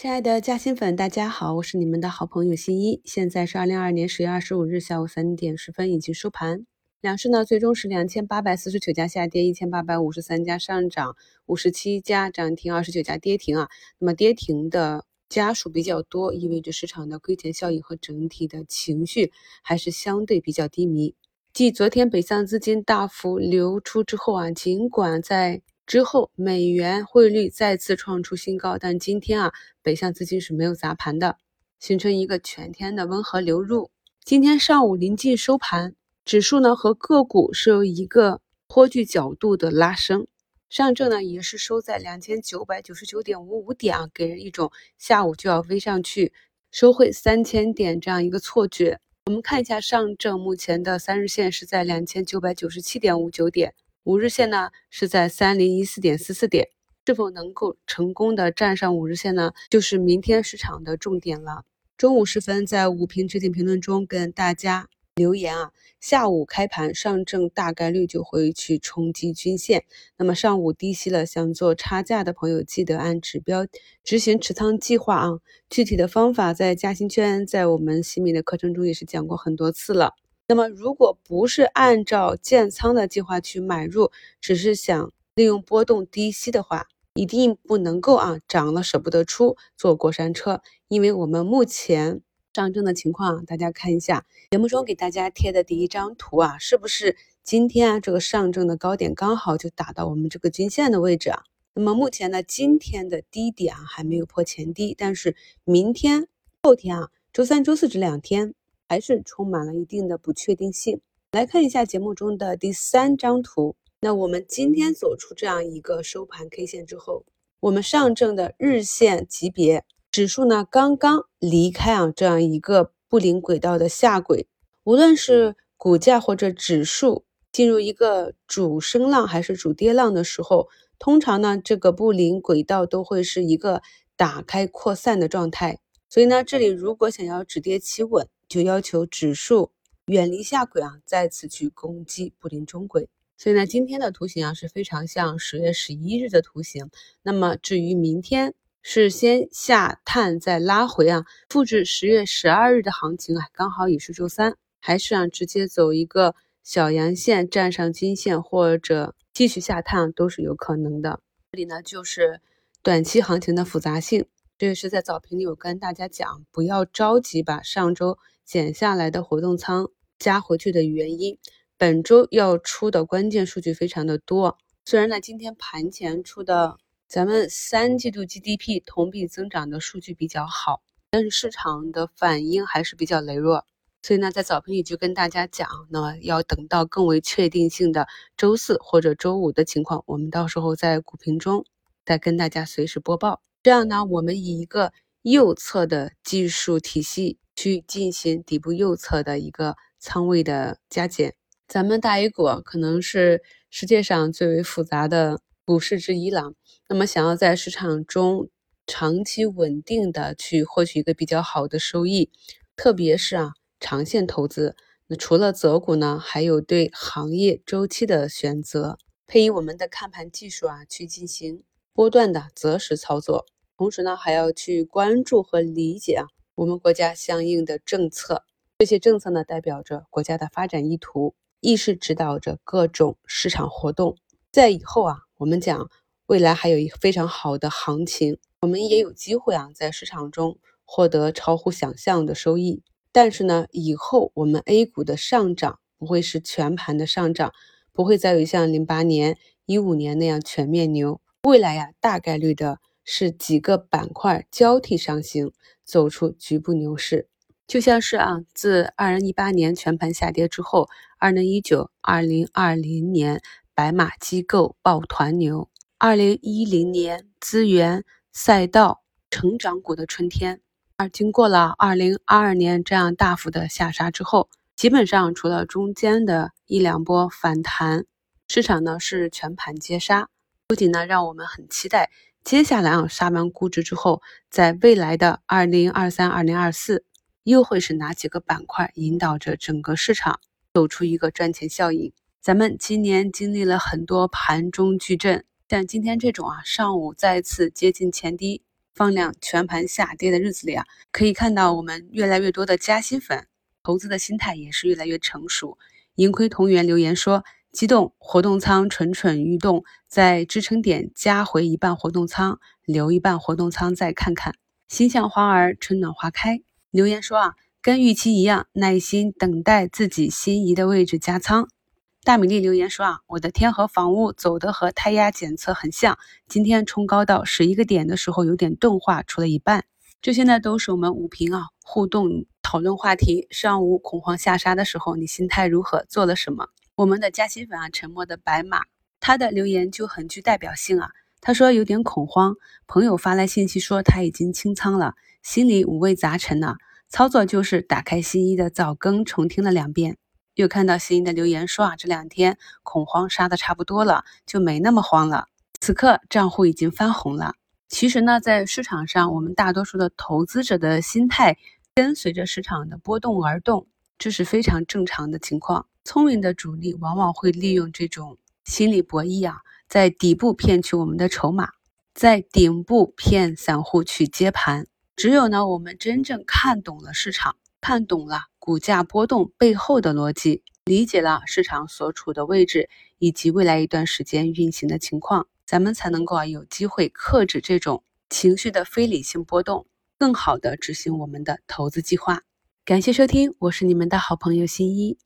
亲爱的嘉兴粉，大家好，我是你们的好朋友新一。现在是二零二二年十月二十五日下午三点十分，已经收盘。两市呢，最终是两千八百四十九家下跌，一千八百五十三家上涨，五十七家涨停，二十九家跌停啊。那么跌停的家数比较多，意味着市场的亏钱效应和整体的情绪还是相对比较低迷。继昨天北向资金大幅流出之后啊，尽管在之后，美元汇率再次创出新高，但今天啊，北向资金是没有砸盘的，形成一个全天的温和流入。今天上午临近收盘，指数呢和个股是有一个颇具角度的拉升，上证呢也是收在两千九百九十九点五五点啊，给人一种下午就要飞上去收汇三千点这样一个错觉。我们看一下上证目前的三日线是在两千九百九十七点五九点。五日线呢是在三零一四点四四点，是否能够成功的站上五日线呢？就是明天市场的重点了。中午时分，在五评置顶评论中跟大家留言啊，下午开盘上证大概率就会去冲击均线。那么上午低吸了，想做差价的朋友，记得按指标执行持仓计划啊。具体的方法在嘉兴圈，在我们西米的课程中也是讲过很多次了。那么，如果不是按照建仓的计划去买入，只是想利用波动低吸的话，一定不能够啊涨了舍不得出坐过山车。因为我们目前上证的情况，大家看一下节目中给大家贴的第一张图啊，是不是今天啊这个上证的高点刚好就打到我们这个均线的位置啊？那么目前呢，今天的低点啊还没有破前低，但是明天、后天啊，周三、周四这两天。还是充满了一定的不确定性。来看一下节目中的第三张图。那我们今天走出这样一个收盘 K 线之后，我们上证的日线级别指数呢，刚刚离开啊这样一个布林轨道的下轨。无论是股价或者指数进入一个主升浪还是主跌浪的时候，通常呢这个布林轨道都会是一个打开扩散的状态。所以呢，这里如果想要止跌企稳，就要求指数远离下轨啊，再次去攻击布林中轨。所以呢，今天的图形啊是非常像十月十一日的图形。那么至于明天是先下探再拉回啊，复制十月十二日的行情啊，刚好也是周三，还是啊直接走一个小阳线站上均线，或者继续下探都是有可能的。这里呢就是短期行情的复杂性。这也是在早评里有跟大家讲，不要着急把上周减下来的活动仓加回去的原因。本周要出的关键数据非常的多，虽然呢今天盘前出的咱们三季度 GDP 同比增长的数据比较好，但是市场的反应还是比较羸弱。所以呢，在早评里就跟大家讲，那么要等到更为确定性的周四或者周五的情况，我们到时候在股评中再跟大家随时播报。这样呢，我们以一个右侧的技术体系去进行底部右侧的一个仓位的加减。咱们大 A 股可能是世界上最为复杂的股市之一了。那么，想要在市场中长期稳定的去获取一个比较好的收益，特别是啊长线投资，那除了择股呢，还有对行业周期的选择，配以我们的看盘技术啊去进行波段的择时操作。同时呢，还要去关注和理解啊，我们国家相应的政策。这些政策呢，代表着国家的发展意图，亦是指导着各种市场活动。在以后啊，我们讲未来还有一非常好的行情，我们也有机会啊，在市场中获得超乎想象的收益。但是呢，以后我们 A 股的上涨不会是全盘的上涨，不会再有像零八年、一五年那样全面牛。未来呀，大概率的。是几个板块交替上行，走出局部牛市，就像是啊，自二零一八年全盘下跌之后，二零一九、二零二零年白马机构抱团牛，二零一零年资源赛道成长股的春天，而经过了二零二二年这样大幅的下杀之后，基本上除了中间的一两波反弹，市场呢是全盘接杀，不仅呢让我们很期待。接下来啊，杀完估值之后，在未来的二零二三、二零二四，又会是哪几个板块引导着整个市场走出一个赚钱效应？咱们今年经历了很多盘中巨震，像今天这种啊，上午再次接近前低，放量全盘下跌的日子里啊，可以看到我们越来越多的加薪粉，投资的心态也是越来越成熟。盈亏同源留言说：“激动活动仓蠢蠢欲动，在支撑点加回一半活动仓，留一半活动仓再看看。”心向花儿春暖花开留言说：“啊，跟预期一样，耐心等待自己心仪的位置加仓。”大米粒留言说啊，我的天河房屋走的和胎压检测很像，今天冲高到十一个点的时候有点钝化，出了一半。这些呢都是我们五评啊互动讨论话题。上午恐慌下杀的时候，你心态如何？做了什么？我们的嘉兴粉啊，沉默的白马，他的留言就很具代表性啊。他说有点恐慌，朋友发来信息说他已经清仓了，心里五味杂陈呢。操作就是打开新一的早更，重听了两遍。又看到新一的留言说啊，这两天恐慌杀的差不多了，就没那么慌了。此刻账户已经翻红了。其实呢，在市场上，我们大多数的投资者的心态跟随着市场的波动而动，这是非常正常的情况。聪明的主力往往会利用这种心理博弈啊，在底部骗取我们的筹码，在顶部骗散户去接盘。只有呢，我们真正看懂了市场，看懂了。股价波动背后的逻辑，理解了市场所处的位置以及未来一段时间运行的情况，咱们才能够啊有机会克制这种情绪的非理性波动，更好的执行我们的投资计划。感谢收听，我是你们的好朋友新一。